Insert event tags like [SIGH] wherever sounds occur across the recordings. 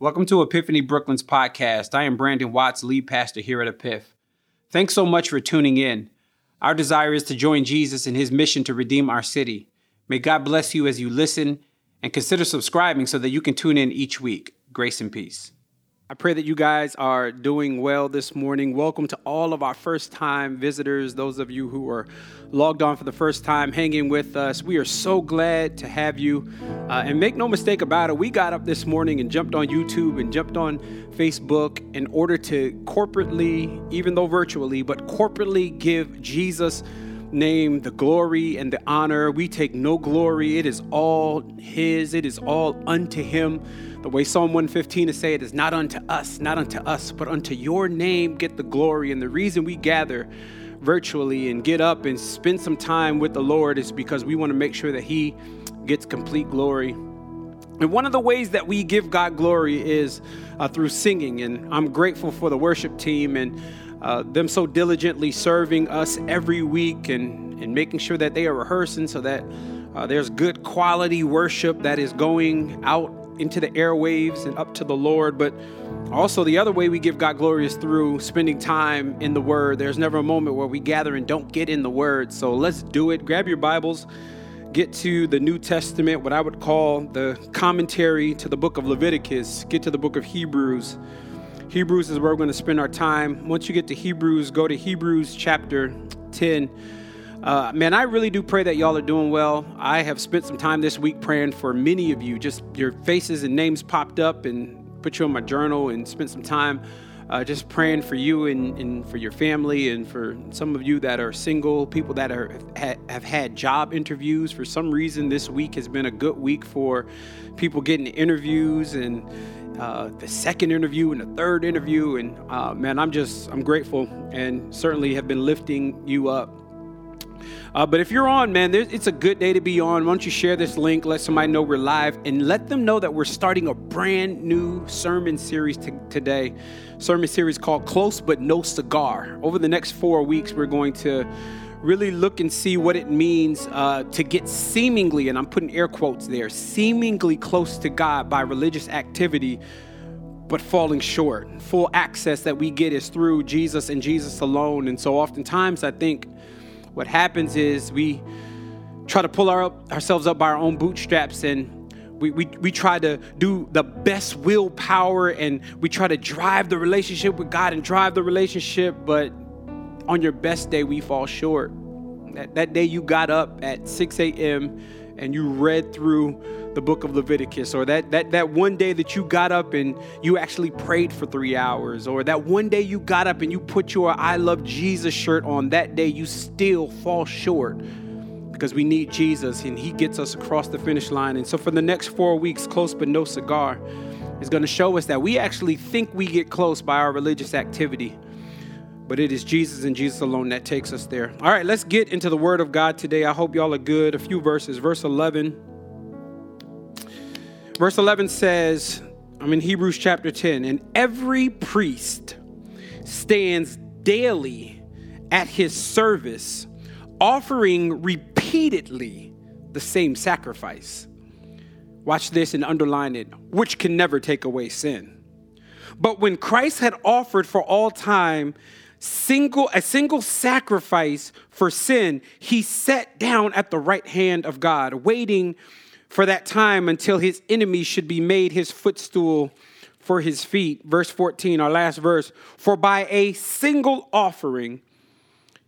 Welcome to Epiphany Brooklyn's podcast. I am Brandon Watts, lead pastor here at Epiph. Thanks so much for tuning in. Our desire is to join Jesus in his mission to redeem our city. May God bless you as you listen and consider subscribing so that you can tune in each week. Grace and peace. I pray that you guys are doing well this morning. Welcome to all of our first time visitors, those of you who are logged on for the first time, hanging with us. We are so glad to have you. Uh, and make no mistake about it, we got up this morning and jumped on YouTube and jumped on Facebook in order to corporately, even though virtually, but corporately give Jesus name the glory and the honor. We take no glory. It is all His, it is all unto Him. The way Psalm 115 is say it is not unto us, not unto us, but unto your name get the glory. And the reason we gather virtually and get up and spend some time with the Lord is because we want to make sure that He gets complete glory. And one of the ways that we give God glory is uh, through singing. And I'm grateful for the worship team and uh, them so diligently serving us every week and, and making sure that they are rehearsing so that uh, there's good quality worship that is going out into the airwaves and up to the Lord. But also, the other way we give God glory is through spending time in the Word. There's never a moment where we gather and don't get in the Word. So let's do it. Grab your Bibles, get to the New Testament, what I would call the commentary to the book of Leviticus, get to the book of Hebrews. Hebrews is where we're going to spend our time. Once you get to Hebrews, go to Hebrews chapter 10. Uh, man, I really do pray that y'all are doing well. I have spent some time this week praying for many of you. Just your faces and names popped up and put you on my journal and spent some time uh, just praying for you and, and, for your family and for some of you that are single, people that are have had job interviews. For some reason, this week has been a good week for people getting interviews and uh, the second interview and the third interview. And uh, man, I'm just I'm grateful and certainly have been lifting you up uh, but if you're on, man, it's a good day to be on. Why don't you share this link, let somebody know we're live, and let them know that we're starting a brand new sermon series t- today. Sermon series called Close But No Cigar. Over the next four weeks, we're going to really look and see what it means uh, to get seemingly, and I'm putting air quotes there, seemingly close to God by religious activity but falling short. Full access that we get is through Jesus and Jesus alone. And so oftentimes I think what happens is we try to pull our, ourselves up by our own bootstraps and we, we, we try to do the best willpower and we try to drive the relationship with God and drive the relationship, but on your best day, we fall short. That, that day you got up at 6 a.m. and you read through the book of Leviticus, or that, that, that one day that you got up and you actually prayed for three hours, or that one day you got up and you put your I love Jesus shirt on, that day you still fall short because we need Jesus and He gets us across the finish line. And so for the next four weeks, Close But No Cigar is going to show us that we actually think we get close by our religious activity but it is Jesus and Jesus alone that takes us there. All right, let's get into the Word of God today. I hope y'all are good. A few verses. Verse 11 Verse 11 says, I'm in Hebrews chapter 10, and every priest stands daily at his service, offering repeatedly the same sacrifice. Watch this and underline it, which can never take away sin. But when Christ had offered for all time single a single sacrifice for sin, he sat down at the right hand of God, waiting for that time until his enemies should be made his footstool for his feet. Verse 14, our last verse. For by a single offering,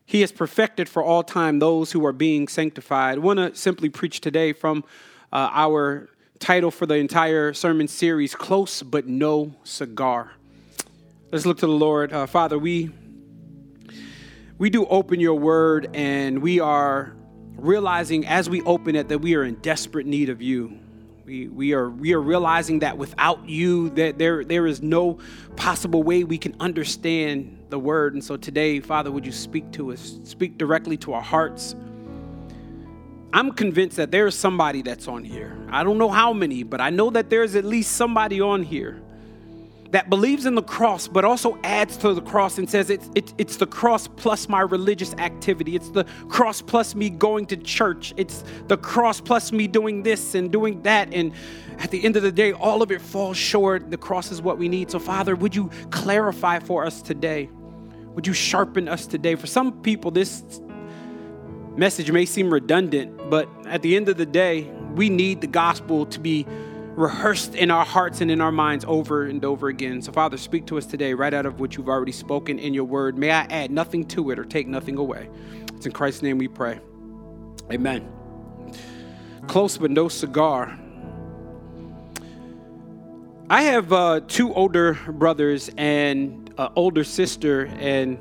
he has perfected for all time those who are being sanctified. I want to simply preach today from uh, our title for the entire sermon series Close But No Cigar. Let's look to the Lord. Uh, Father, we, we do open your word and we are realizing as we open it that we are in desperate need of you. We, we are we are realizing that without you that there there is no possible way we can understand the word. And so today, Father, would you speak to us, speak directly to our hearts. I'm convinced that there is somebody that's on here. I don't know how many, but I know that there's at least somebody on here that believes in the cross, but also adds to the cross and says it's, it's, it's the cross plus my religious activity. It's the cross plus me going to church. It's the cross plus me doing this and doing that. And at the end of the day, all of it falls short. The cross is what we need. So, Father, would you clarify for us today? Would you sharpen us today? For some people, this message may seem redundant, but at the end of the day, we need the gospel to be rehearsed in our hearts and in our minds over and over again. So, Father, speak to us today right out of what you've already spoken in your word. May I add nothing to it or take nothing away. It's in Christ's name we pray. Amen. Close but no cigar. I have uh, two older brothers and an older sister, and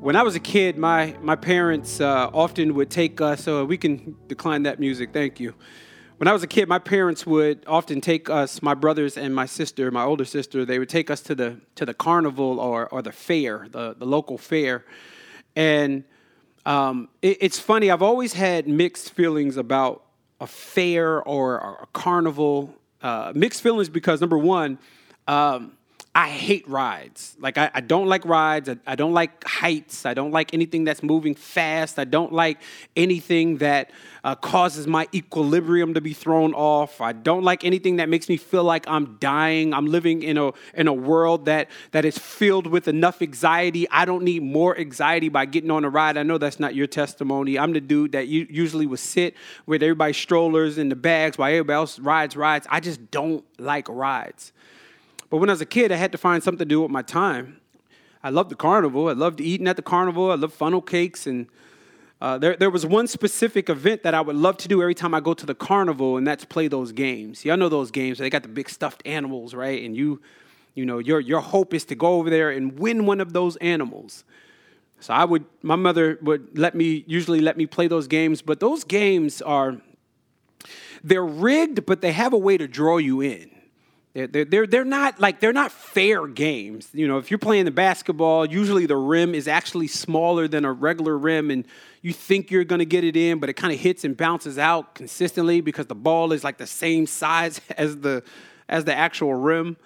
when I was a kid, my my parents uh, often would take us. So uh, we can decline that music. Thank you when I was a kid, my parents would often take us, my brothers and my sister, my older sister, they would take us to the to the carnival or or the fair, the, the local fair. And um, it, it's funny, I've always had mixed feelings about a fair or, or a carnival. Uh, mixed feelings because number one, um, I hate rides. Like, I, I don't like rides. I, I, don't like heights. I don't like anything that's moving fast. I don't like anything that uh, causes my equilibrium to be thrown off. I don't like anything that makes me feel like I'm dying. I'm living in a, in a world that, that is filled with enough anxiety. I don't need more anxiety by getting on a ride. I know that's not your testimony. I'm the dude that usually would sit with everybody's strollers and the bags while everybody else rides rides. I just don't like rides. But when I was a kid, I had to find something to do with my time. I loved the carnival. I loved eating at the carnival. I loved funnel cakes. And uh, there, there was one specific event that I would love to do every time I go to the carnival, and that's play those games. Y'all know those games. They got the big stuffed animals, right? And you, you know, your, your hope is to go over there and win one of those animals. So I would, my mother would let me, usually let me play those games, but those games are, they're rigged, but they have a way to draw you in. They're, they're, they're not like they're not fair games. You know, if you're playing the basketball, usually the rim is actually smaller than a regular rim, and you think you're gonna get it in, but it kind of hits and bounces out consistently because the ball is like the same size [LAUGHS] as the as the actual rim.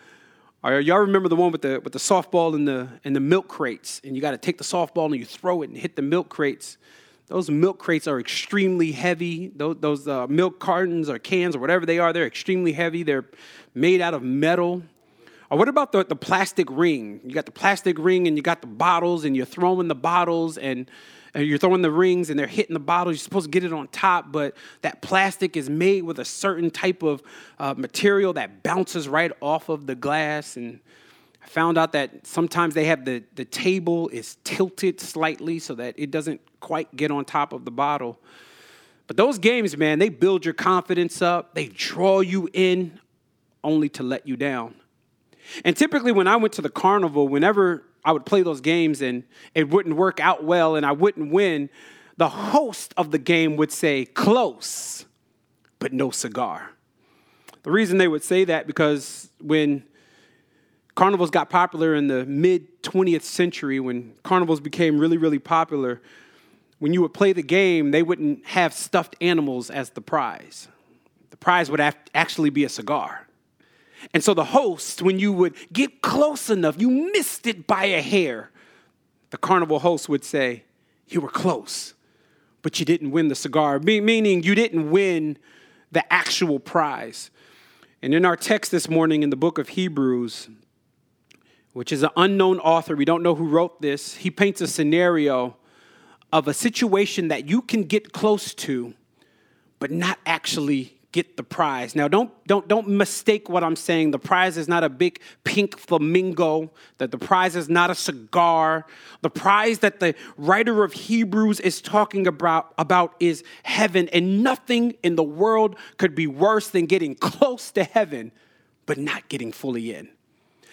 Or y'all remember the one with the with the softball and the and the milk crates, and you got to take the softball and you throw it and hit the milk crates. Those milk crates are extremely heavy. Those, those uh, milk cartons or cans or whatever they are, they're extremely heavy. They're made out of metal. Or what about the, the plastic ring? You got the plastic ring and you got the bottles and you're throwing the bottles and, and you're throwing the rings and they're hitting the bottles. You're supposed to get it on top, but that plastic is made with a certain type of uh, material that bounces right off of the glass. And I found out that sometimes they have the, the table is tilted slightly so that it doesn't quite get on top of the bottle. But those games, man, they build your confidence up, they draw you in only to let you down. And typically, when I went to the carnival, whenever I would play those games and it wouldn't work out well and I wouldn't win, the host of the game would say, close, but no cigar. The reason they would say that because when carnivals got popular in the mid 20th century, when carnivals became really, really popular, when you would play the game, they wouldn't have stuffed animals as the prize. The prize would actually be a cigar. And so the host, when you would get close enough, you missed it by a hair, the carnival host would say, You were close, but you didn't win the cigar, meaning you didn't win the actual prize. And in our text this morning in the book of Hebrews, which is an unknown author. We don't know who wrote this. He paints a scenario of a situation that you can get close to, but not actually get the prize. Now don't don't don't mistake what I'm saying. The prize is not a big pink flamingo, that the prize is not a cigar. The prize that the writer of Hebrews is talking about about is heaven and nothing in the world could be worse than getting close to heaven but not getting fully in.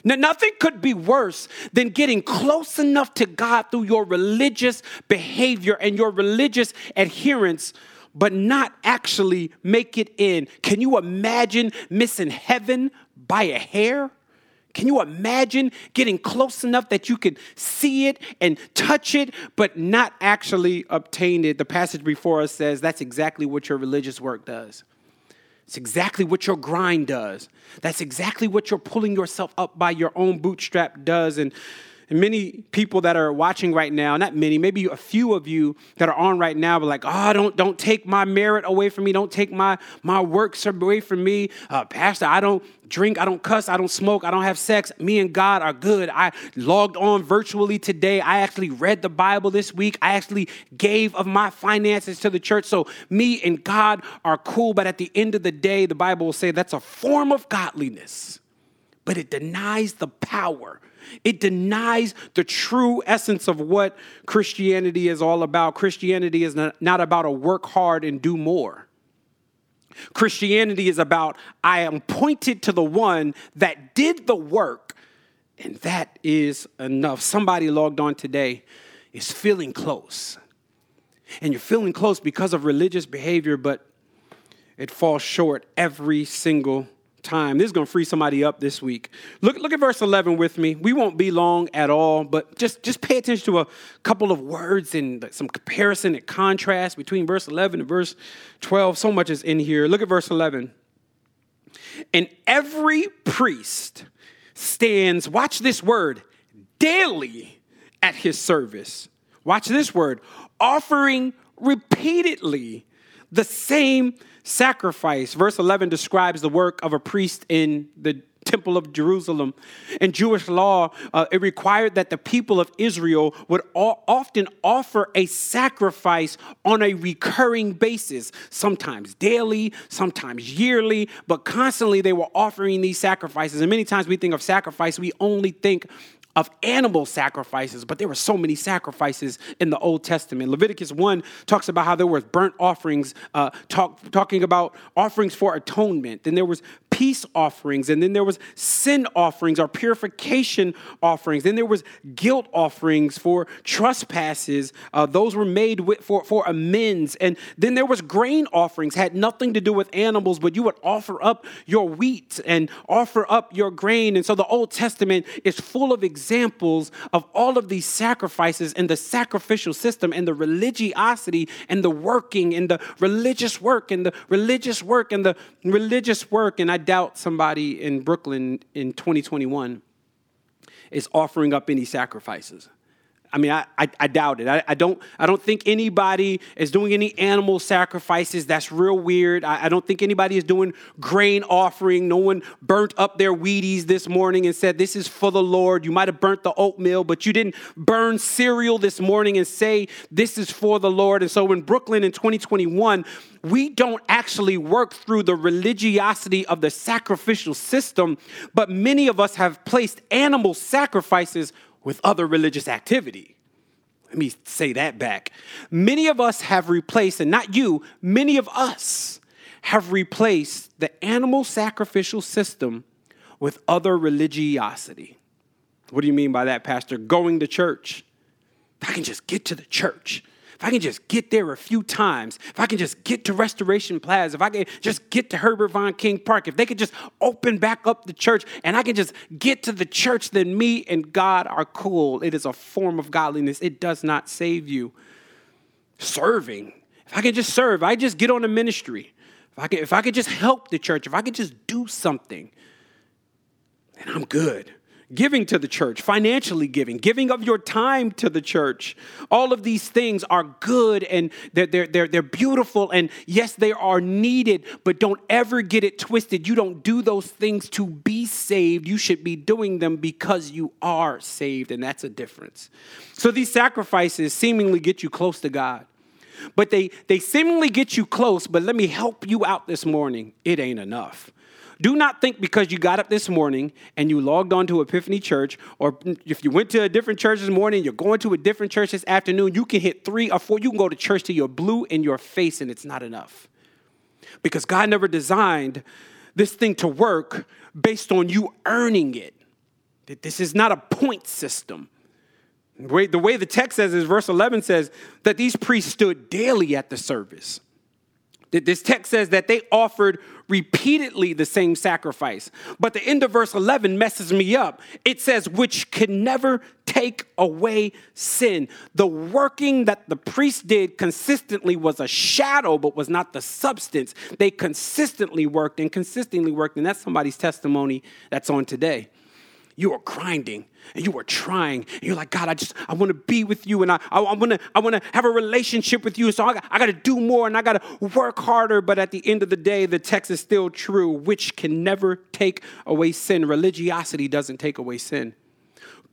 Nothing could be worse than getting close enough to God through your religious behavior and your religious adherence, but not actually make it in. Can you imagine missing heaven by a hair? Can you imagine getting close enough that you can see it and touch it, but not actually obtain it? The passage before us says that's exactly what your religious work does. It's exactly what your grind does. That's exactly what you're pulling yourself up by your own bootstrap does. And and many people that are watching right now, not many, maybe a few of you that are on right now, but like, oh, don't don't take my merit away from me. Don't take my my works away from me, uh, Pastor. I don't drink. I don't cuss. I don't smoke. I don't have sex. Me and God are good. I logged on virtually today. I actually read the Bible this week. I actually gave of my finances to the church. So me and God are cool. But at the end of the day, the Bible will say that's a form of godliness, but it denies the power it denies the true essence of what Christianity is all about. Christianity is not about a work hard and do more. Christianity is about I am pointed to the one that did the work, and that is enough. Somebody logged on today is feeling close. And you're feeling close because of religious behavior, but it falls short every single time. This is going to free somebody up this week. Look, look at verse 11 with me. We won't be long at all, but just, just pay attention to a couple of words and some comparison and contrast between verse 11 and verse 12. So much is in here. Look at verse 11. And every priest stands, watch this word, daily at his service. Watch this word, offering repeatedly the same sacrifice. Verse 11 describes the work of a priest in the temple of Jerusalem. In Jewish law, uh, it required that the people of Israel would often offer a sacrifice on a recurring basis, sometimes daily, sometimes yearly, but constantly they were offering these sacrifices. And many times we think of sacrifice, we only think of animal sacrifices, but there were so many sacrifices in the Old Testament. Leviticus 1 talks about how there was burnt offerings, uh, talk, talking about offerings for atonement. Then there was peace offerings, and then there was sin offerings or purification offerings. Then there was guilt offerings for trespasses. Uh, those were made with, for, for amends. And then there was grain offerings, had nothing to do with animals, but you would offer up your wheat and offer up your grain. And so the Old Testament is full of examples of all of these sacrifices and the sacrificial system and the religiosity and the working and the religious work and the religious work and the religious work. And I doubt somebody in Brooklyn in 2021 is offering up any sacrifices. I mean, I, I, I doubt it. I, I, don't, I don't think anybody is doing any animal sacrifices. That's real weird. I, I don't think anybody is doing grain offering. No one burnt up their Wheaties this morning and said, This is for the Lord. You might have burnt the oatmeal, but you didn't burn cereal this morning and say, This is for the Lord. And so in Brooklyn in 2021, we don't actually work through the religiosity of the sacrificial system, but many of us have placed animal sacrifices with other religious activity. Let me say that back. Many of us have replaced, and not you, many of us have replaced the animal sacrificial system with other religiosity. What do you mean by that, Pastor? Going to church. I can just get to the church, I can just get there a few times, if I can just get to Restoration Plaza, if I can just get to Herbert Von King Park, if they could just open back up the church and I can just get to the church, then me and God are cool. It is a form of godliness. It does not save you. Serving. If I can just serve, I just get on a ministry. If I, can, if I could just help the church, if I could just do something, then I'm good giving to the church, financially giving, giving of your time to the church. All of these things are good and they're, they're, they're, they're beautiful. And yes, they are needed, but don't ever get it twisted. You don't do those things to be saved. You should be doing them because you are saved. And that's a difference. So these sacrifices seemingly get you close to God. But they, they seemingly get you close, but let me help you out this morning. It ain't enough. Do not think because you got up this morning and you logged on to Epiphany Church, or if you went to a different church this morning, you're going to a different church this afternoon, you can hit three or four. You can go to church till you're blue in your face and it's not enough. Because God never designed this thing to work based on you earning it. This is not a point system. The way, the text says is verse 11 says that these priests stood daily at the service. This text says that they offered repeatedly the same sacrifice. But the end of verse 11 messes me up. It says, which can never take away sin. The working that the priest did consistently was a shadow, but was not the substance. They consistently worked and consistently worked, and that's somebody's testimony that's on today. You are grinding and you are trying. And you're like, God, I just I want to be with you and I I, want to I want to have a relationship with you. So I I got to do more and I got to work harder. But at the end of the day, the text is still true, which can never take away sin. Religiosity doesn't take away sin.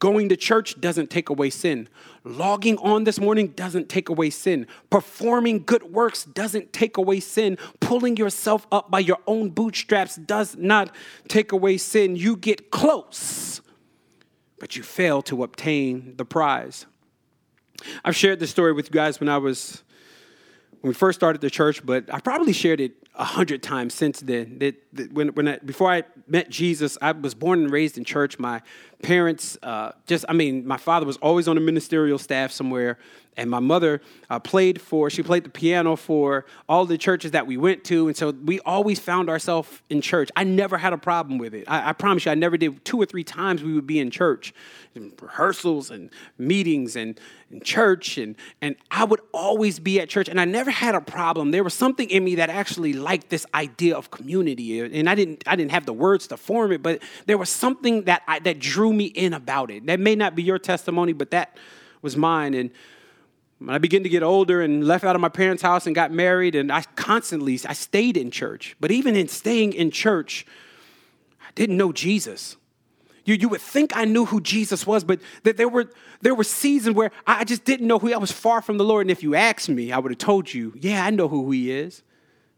Going to church doesn't take away sin. Logging on this morning doesn't take away sin. Performing good works doesn't take away sin. Pulling yourself up by your own bootstraps does not take away sin. You get close, but you fail to obtain the prize. I've shared this story with you guys when I was when we first started the church, but I probably shared it a hundred times since then. That, that when, when I, before I met Jesus, I was born and raised in church. My parents, uh, just I mean, my father was always on a ministerial staff somewhere, and my mother uh, played for. She played the piano for all the churches that we went to, and so we always found ourselves in church. I never had a problem with it. I, I promise you, I never did. Two or three times we would be in church, in rehearsals and meetings and in church, and and I would always be at church, and I never had a problem. There was something in me that actually liked this idea of community, and I didn't I didn't have the words to form it, but there was something that I, that drew me in about it. That may not be your testimony, but that was mine, and when I began to get older and left out of my parents' house and got married, and I constantly I stayed in church. But even in staying in church, I didn't know Jesus. You, you would think I knew who Jesus was, but that there were there were seasons where I just didn't know who I was far from the Lord. And if you asked me, I would have told you, yeah, I know who he is.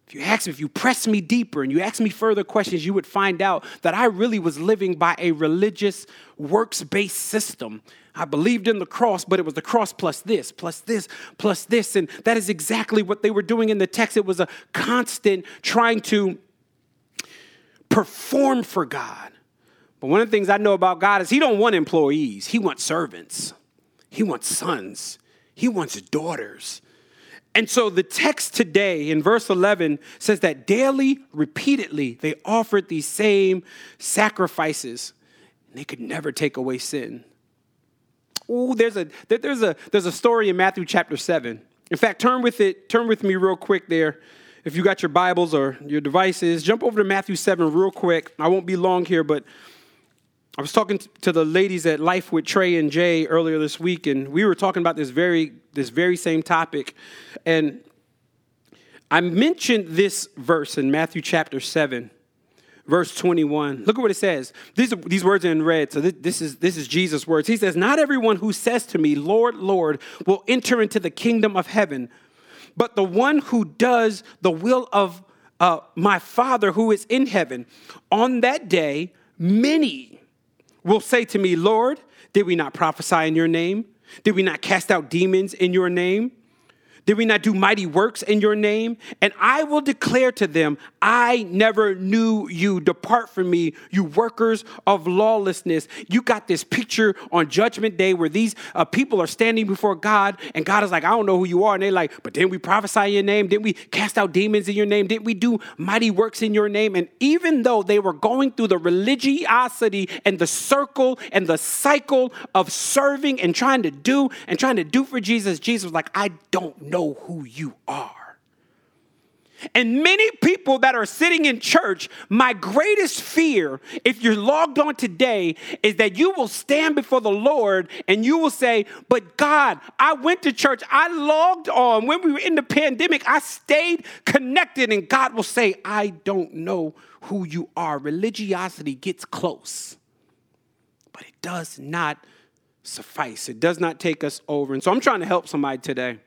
If you ask me, if you press me deeper and you ask me further questions, you would find out that I really was living by a religious, works based system. I believed in the cross, but it was the cross plus this, plus this, plus this. And that is exactly what they were doing in the text. It was a constant trying to perform for God. But one of the things I know about God is He don't want employees, He wants servants, He wants sons, He wants daughters. And so the text today in verse 11 says that daily, repeatedly, they offered these same sacrifices and they could never take away sin. Oh, there's a there's a there's a story in Matthew chapter 7. In fact, turn with it, turn with me real quick there. If you got your Bibles or your devices, jump over to Matthew 7 real quick. I won't be long here, but I was talking to the ladies at Life with Trey and Jay earlier this week, and we were talking about this very this very same topic. And I mentioned this verse in Matthew chapter 7, verse 21. Look at what it says. These, these words are in red, so this, this, is, this is Jesus' words. He says, Not everyone who says to me, Lord, Lord, will enter into the kingdom of heaven, but the one who does the will of uh, my Father who is in heaven. On that day, many will say to me, Lord, did we not prophesy in your name? Did we not cast out demons in your name? Did we not do mighty works in your name? And I will declare to them, I never knew you. Depart from me, you workers of lawlessness. You got this picture on Judgment Day where these uh, people are standing before God, and God is like, I don't know who you are. And they're like, But didn't we prophesy in your name? Didn't we cast out demons in your name? Didn't we do mighty works in your name? And even though they were going through the religiosity and the circle and the cycle of serving and trying to do and trying to do for Jesus, Jesus was like, I don't know know who you are. And many people that are sitting in church, my greatest fear, if you're logged on today, is that you will stand before the Lord and you will say, But God, I went to church, I logged on. When we were in the pandemic, I stayed connected. And God will say, I don't know who you are. Religiosity gets close, but it does not suffice, it does not take us over. And so I'm trying to help somebody today.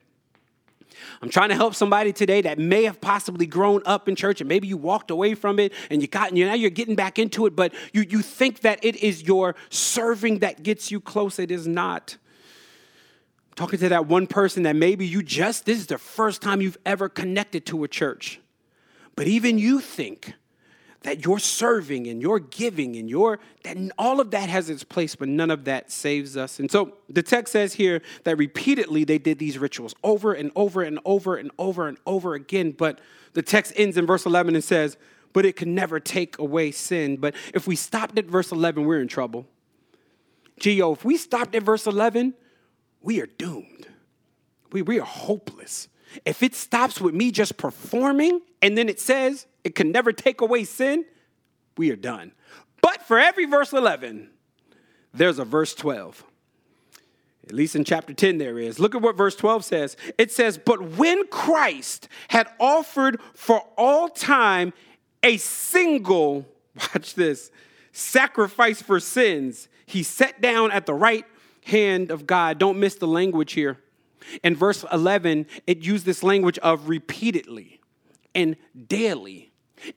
I'm trying to help somebody today that may have possibly grown up in church and maybe you walked away from it and you got now you're getting back into it, but you, you think that it is your serving that gets you close. It is not. I'm talking to that one person that maybe you just this is the first time you've ever connected to a church. But even you think that your serving and your giving and your that all of that has its place but none of that saves us and so the text says here that repeatedly they did these rituals over and over and over and over and over again but the text ends in verse 11 and says but it can never take away sin but if we stopped at verse 11 we're in trouble Geo, if we stopped at verse 11, we are doomed. We, we are hopeless. If it stops with me just performing and then it says it can never take away sin, we are done. But for every verse 11, there's a verse 12. At least in chapter 10, there is. Look at what verse 12 says. It says, But when Christ had offered for all time a single, [LAUGHS] watch this, sacrifice for sins, he sat down at the right hand of God. Don't miss the language here. In verse 11, it used this language of repeatedly and daily.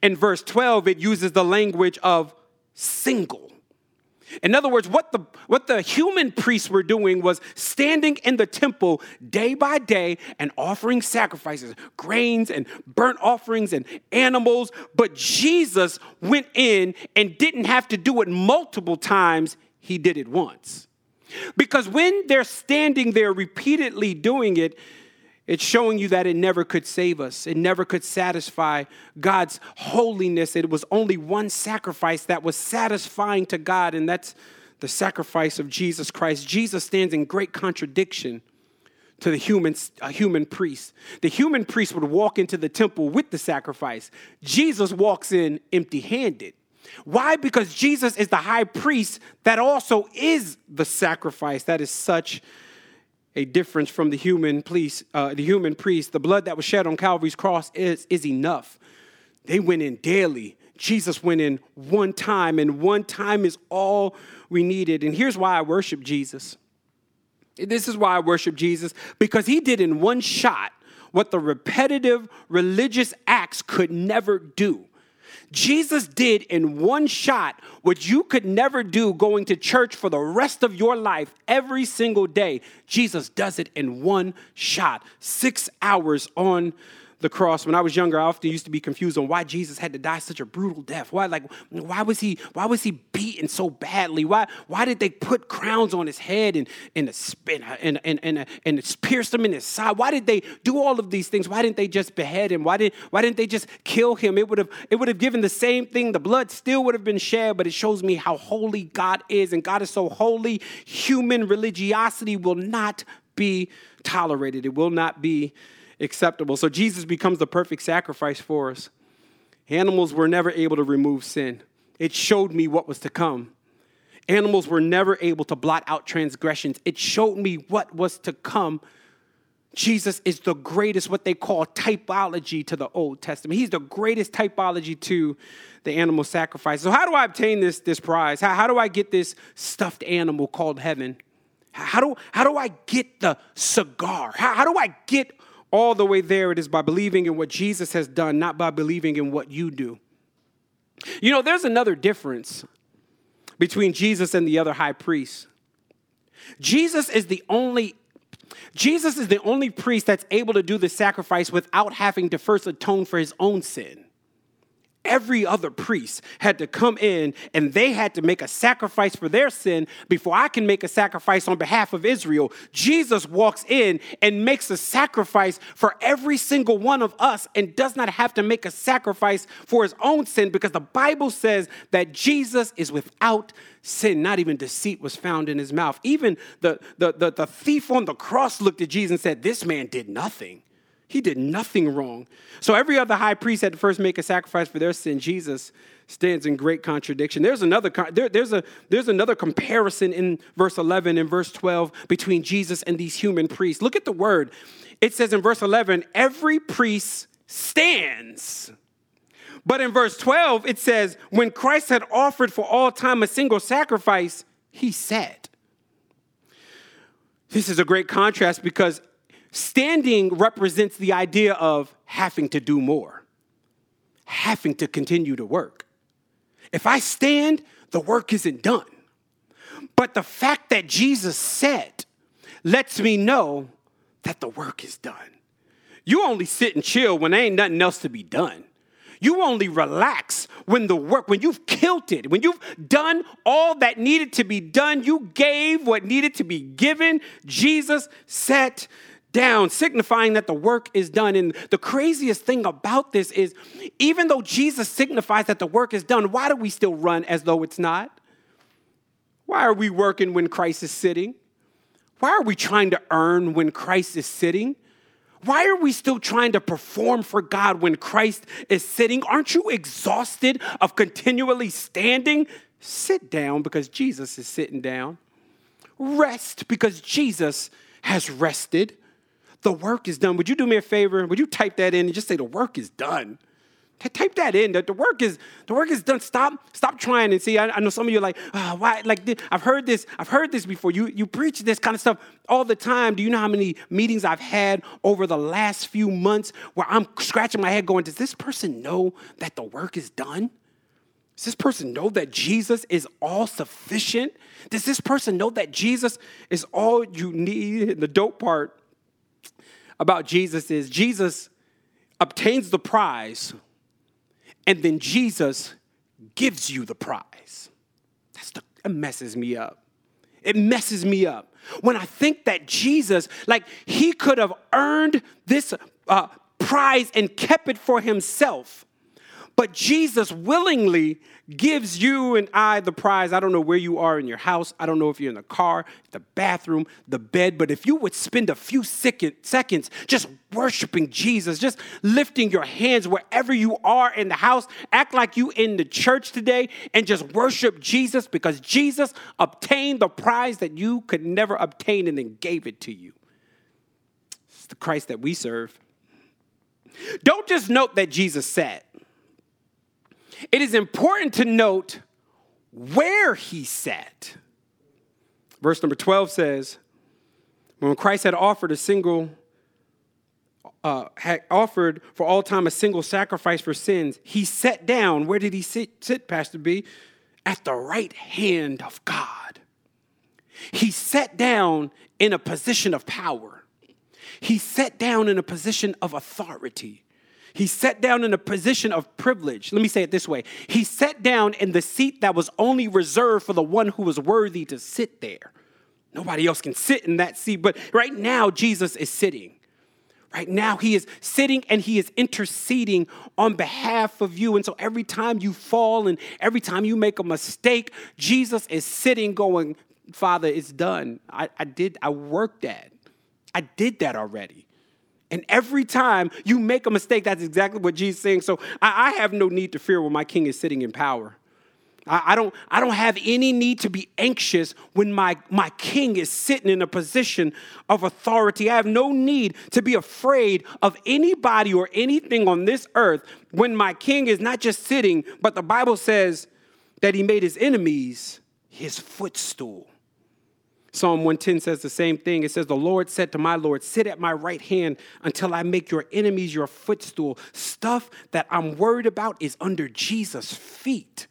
In verse 12, it uses the language of single. In other words, what the, what the human priests were doing was standing in the temple day by day and offering sacrifices, grains and burnt offerings and animals. But Jesus went in and didn't have to do it multiple times, he did it once. Because when they're standing there repeatedly doing it, it's showing you that it never could save us. It never could satisfy God's holiness. It was only one sacrifice that was satisfying to God, and that's the sacrifice of Jesus Christ. Jesus stands in great contradiction to the human, a human priest. The human priest would walk into the temple with the sacrifice. Jesus walks in empty handed. Why? Because Jesus is the high priest that also is the sacrifice. That is such a difference from the human priest. Uh, the human priest, the blood that was shed on Calvary's cross is, is enough. They went in daily. Jesus went in one time, and one time is all we needed. And here's why I worship Jesus. This is why I worship Jesus because he did in one shot what the repetitive religious acts could never do. Jesus did in one shot what you could never do going to church for the rest of your life every single day. Jesus does it in one shot, six hours on the cross. When I was younger, I often used to be confused on why Jesus had to die such a brutal death. Why, like, why was he, why was he beaten so badly? Why, why did they put crowns on his head and and spin and and and and pierce him in his side? Why did they do all of these things? Why didn't they just behead him? Why didn't why didn't they just kill him? It would have it would have given the same thing. The blood still would have been shed, but it shows me how holy God is, and God is so holy. Human religiosity will not be tolerated. It will not be acceptable. So Jesus becomes the perfect sacrifice for us. Animals were never able to remove sin, it showed me what was to come. Animals were never able to blot out transgressions, it showed me what was to come. Jesus is the greatest, what they call typology to the Old Testament. He's the greatest typology to the animal sacrifice. So, how do I obtain this, this prize? How, how do I get this stuffed animal called heaven? How do, how do I get the cigar? How, how do I get all the way there, it is by believing in what Jesus has done, not by believing in what you do. You know, there's another difference between Jesus and the other high priests. Jesus is the only Jesus is the only priest that's able to do the sacrifice without having to first atone for his own sin every other priest had to come in and they had to make a sacrifice for their sin before I can make a sacrifice on behalf of Israel. Jesus walks in and makes a sacrifice for every single one of us and does not have to make a sacrifice for his own sin because the Bible says that Jesus is without sin. Not even deceit was found in his mouth. Even the, the, the, the thief on the cross looked at Jesus and said, This man did nothing. He did nothing wrong. So every other high priest had to first make a sacrifice for their sin. Jesus stands in great contradiction. There's another there, there's a there's another comparison in verse 11 and verse 12 between Jesus and these human priests. Look at the word. It says in verse 11, every priest stands. But in verse 12 it says, when Christ had offered for all time a single sacrifice, he sat. This is a great contrast because Standing represents the idea of having to do more, having to continue to work. If I stand, the work isn't done. But the fact that Jesus said lets me know that the work is done. You only sit and chill when there ain't nothing else to be done. You only relax when the work, when you've killed it, when you've done all that needed to be done, you gave what needed to be given. Jesus sat down, signifying that the work is done. And the craziest thing about this is even though Jesus signifies that the work is done, why do we still run as though it's not? Why are we working when Christ is sitting? Why are we trying to earn when Christ is sitting? Why are we still trying to perform for God when Christ is sitting? Aren't you exhausted of continually standing? Sit down because Jesus is sitting down. Rest because Jesus has rested. The work is done. Would you do me a favor? Would you type that in and just say the work is done? Type that in. That the work is the work is done. Stop stop trying and see. I, I know some of you are like, oh, why? Like I've heard this. I've heard this before. You you preach this kind of stuff all the time. Do you know how many meetings I've had over the last few months where I'm scratching my head, going, Does this person know that the work is done? Does this person know that Jesus is all sufficient? Does this person know that Jesus is all you need? The dope part about Jesus is Jesus obtains the prize, and then Jesus gives you the prize. That's the, it messes me up. It messes me up. When I think that Jesus, like, he could have earned this uh, prize and kept it for himself. But Jesus willingly gives you and I the prize. I don't know where you are in your house. I don't know if you're in the car, the bathroom, the bed. But if you would spend a few seconds just worshiping Jesus, just lifting your hands wherever you are in the house, act like you in the church today and just worship Jesus because Jesus obtained the prize that you could never obtain and then gave it to you. It's the Christ that we serve. Don't just note that Jesus said it is important to note where he sat. Verse number 12 says, when Christ had offered a single, uh, had offered for all time a single sacrifice for sins, he sat down. Where did he sit, sit, Pastor B? At the right hand of God. He sat down in a position of power. He sat down in a position of authority. He sat down in a position of privilege. Let me say it this way He sat down in the seat that was only reserved for the one who was worthy to sit there. Nobody else can sit in that seat, but right now, Jesus is sitting. Right now, he is sitting and he is interceding on behalf of you. And so every time you fall and every time you make a mistake, Jesus is sitting going, Father, it's done. I, I did, I worked that. I did that already. And every time you make a mistake, that's exactly what Jesus is saying. So I, I have no need to fear when my king is sitting in power. I, I, don't, I don't have any need to be anxious when my, my king is sitting in a position of authority. I have no need to be afraid of anybody or anything on this earth when my king is not just sitting, but the Bible says that he made his enemies his footstool. Psalm 110 says the same thing. It says, The Lord said to my Lord, Sit at my right hand until I make your enemies your footstool. Stuff that I'm worried about is under Jesus' feet.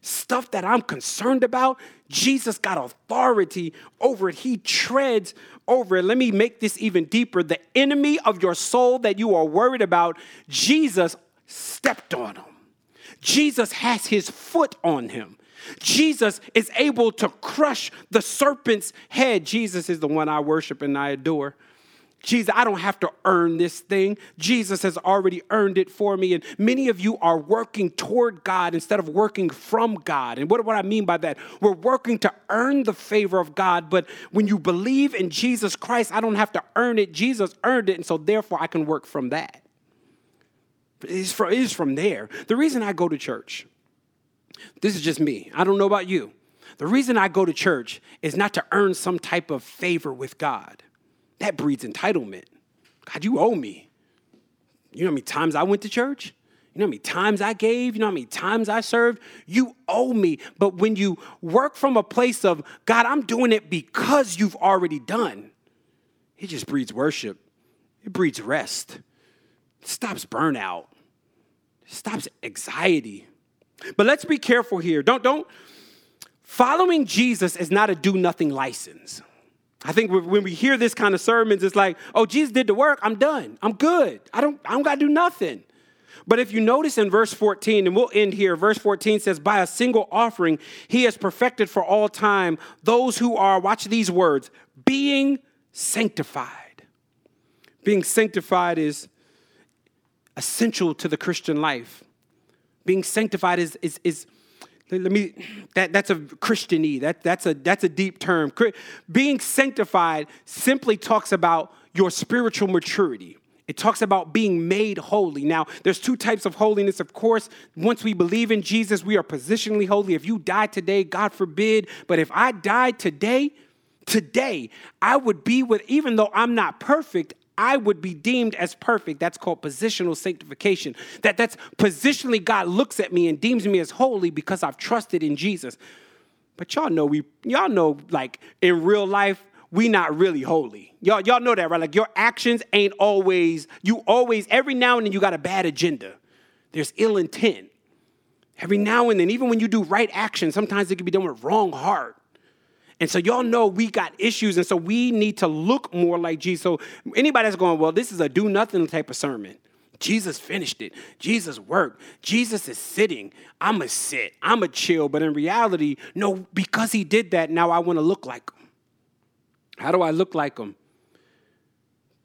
Stuff that I'm concerned about, Jesus got authority over it. He treads over it. Let me make this even deeper. The enemy of your soul that you are worried about, Jesus stepped on him. Jesus has his foot on him. Jesus is able to crush the serpent's head. Jesus is the one I worship and I adore. Jesus, I don't have to earn this thing. Jesus has already earned it for me. And many of you are working toward God instead of working from God. And what, what I mean by that? We're working to earn the favor of God. But when you believe in Jesus Christ, I don't have to earn it. Jesus earned it. And so therefore, I can work from that. It's from, it's from there. The reason I go to church, this is just me. I don't know about you. The reason I go to church is not to earn some type of favor with God. That breeds entitlement. God, you owe me. You know how many times I went to church? You know how many times I gave? You know how many times I served? You owe me. But when you work from a place of, God, I'm doing it because you've already done, it just breeds worship. It breeds rest. It stops burnout. It stops anxiety. But let's be careful here. Don't, don't, following Jesus is not a do nothing license. I think when we hear this kind of sermons, it's like, oh, Jesus did the work. I'm done. I'm good. I don't, I don't got to do nothing. But if you notice in verse 14, and we'll end here, verse 14 says, By a single offering, he has perfected for all time those who are, watch these words, being sanctified. Being sanctified is essential to the Christian life being sanctified is, is, is let me that that's a christianese that that's a that's a deep term being sanctified simply talks about your spiritual maturity it talks about being made holy. Now, there's two types of holiness. Of course, once we believe in Jesus, we are positionally holy. If you die today, God forbid, but if I died today, today, I would be with, even though I'm not perfect, I would be deemed as perfect. That's called positional sanctification. That that's positionally God looks at me and deems me as holy because I've trusted in Jesus. But y'all know we y'all know like in real life we not really holy. Y'all, y'all know that, right? Like your actions ain't always, you always, every now and then you got a bad agenda. There's ill intent. Every now and then, even when you do right action, sometimes it can be done with wrong heart. And so y'all know we got issues, and so we need to look more like Jesus. So anybody that's going, well, this is a do nothing type of sermon. Jesus finished it. Jesus worked. Jesus is sitting. I'm a sit. I'm a chill. But in reality, no, because he did that, now I want to look like him. How do I look like him?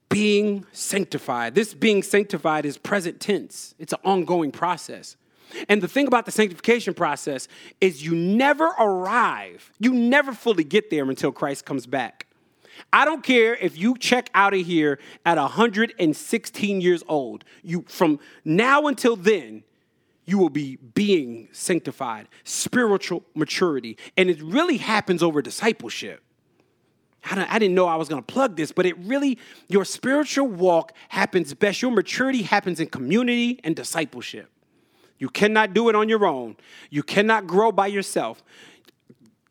Being sanctified. This being sanctified is present tense, it's an ongoing process. And the thing about the sanctification process is you never arrive, you never fully get there until Christ comes back. I don't care if you check out of here at 116 years old. You from now until then, you will be being sanctified, spiritual maturity, and it really happens over discipleship. I, didn't know I was going to plug this, but it really, your spiritual walk happens best. Your maturity happens in community and discipleship. You cannot do it on your own, you cannot grow by yourself.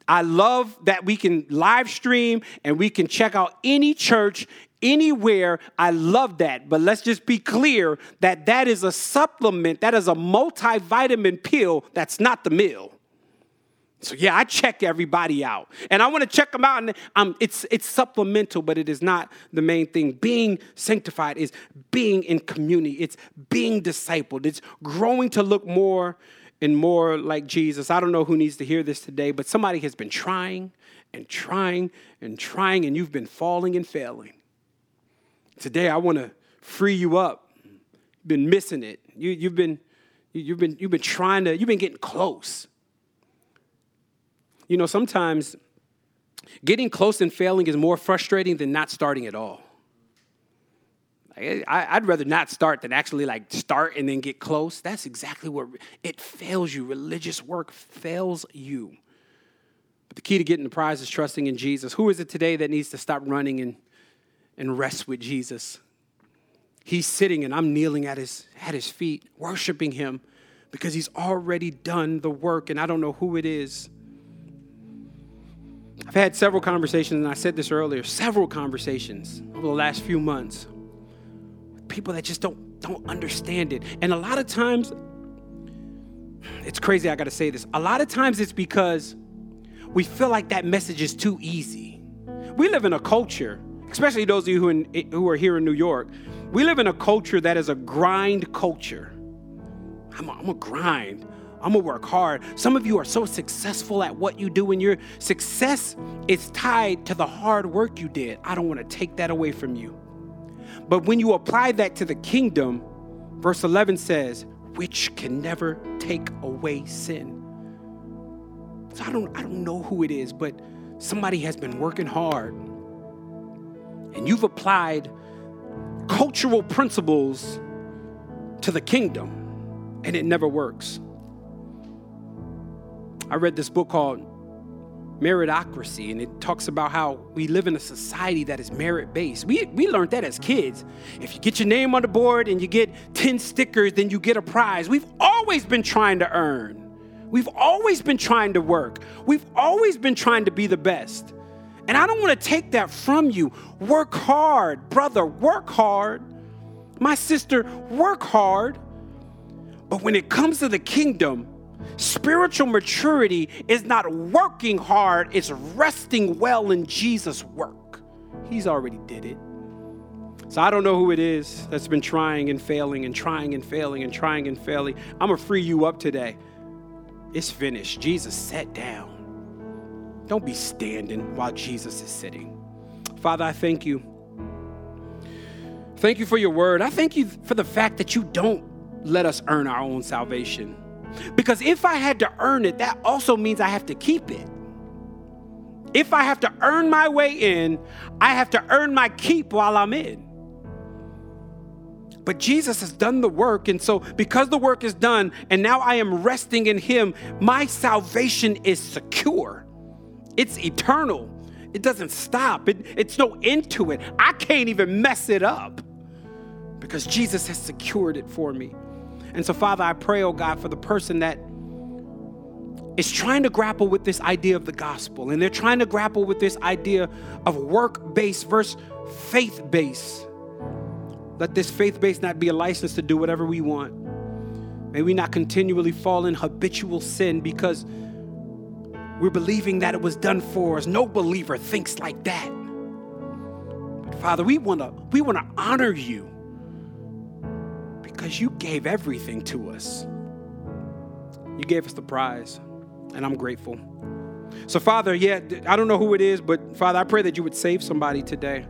I love that we can live stream and we can check out any church anywhere. I love that. But let's just be clear that that is a supplement, that is a multivitamin pill, that's not the meal. So yeah, I check everybody out, and I want to check them out. And um, it's it's supplemental, but it is not the main thing. Being sanctified is being in community. It's being discipled. It's growing to look more and more like Jesus. I don't know who needs to hear this today, but somebody has been trying and trying and trying, and you've been falling and failing. Today, I want to free you up. You've been missing it. You, you've been you've been you've been trying to. You've been getting close you know, sometimes getting close and failing is more frustrating than not starting at all. I'd rather not start than actually like start and then get close. That's exactly what it fails you. Religious work fails you. But the key to getting the prize is trusting in Jesus. Who is it today that needs to stop running and, and rest with Jesus? He's sitting and I'm kneeling at his, at his feet, worshiping him because he's already done the work, and I don't know who it is. I've had several conversations, and I said this earlier, several conversations over the last few months with people that just don't don't understand it. And a lot of times, it's crazy, I gotta say this. A lot of times it's because we feel like that message is too easy. We live in a culture, especially those of you who, in, who are here in New York, we live in a culture that is a grind culture. I'm a, I'm a grind. I'm gonna work hard. Some of you are so successful at what you do, and your success is tied to the hard work you did. I don't wanna take that away from you. But when you apply that to the kingdom, verse 11 says, which can never take away sin. So I don't, I don't know who it is, but somebody has been working hard and you've applied cultural principles to the kingdom and it never works. I read this book called Meritocracy, and it talks about how we live in a society that is merit based. We, we learned that as kids. If you get your name on the board and you get 10 stickers, then you get a prize. We've always been trying to earn. We've always been trying to work. We've always been trying to be the best. And I don't want to take that from you. Work hard, brother, work hard. My sister, work hard. But when it comes to the kingdom, Spiritual maturity is not working hard, it's resting well in Jesus' work. He's already did it. So I don't know who it is that's been trying and failing and trying and failing and trying and failing. I'm going to free you up today. It's finished. Jesus sat down. Don't be standing while Jesus is sitting. Father, I thank you. Thank you for your word. I thank you for the fact that you don't let us earn our own salvation. Because if I had to earn it, that also means I have to keep it. If I have to earn my way in, I have to earn my keep while I'm in. But Jesus has done the work. And so, because the work is done, and now I am resting in Him, my salvation is secure. It's eternal. It doesn't stop, it, it's no end to it. I can't even mess it up because Jesus has secured it for me. And so, Father, I pray, oh God, for the person that is trying to grapple with this idea of the gospel and they're trying to grapple with this idea of work based versus faith based. Let this faith base not be a license to do whatever we want. May we not continually fall in habitual sin because we're believing that it was done for us. No believer thinks like that. But Father, we want to we want to honor you because you gave everything to us. You gave us the prize, and I'm grateful. So, Father, yeah, I don't know who it is, but Father, I pray that you would save somebody today.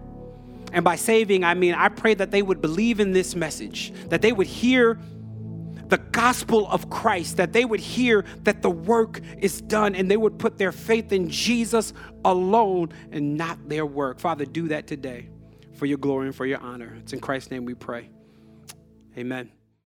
And by saving, I mean, I pray that they would believe in this message, that they would hear the gospel of Christ, that they would hear that the work is done and they would put their faith in Jesus alone and not their work. Father, do that today for your glory and for your honor. It's in Christ's name we pray. Amen.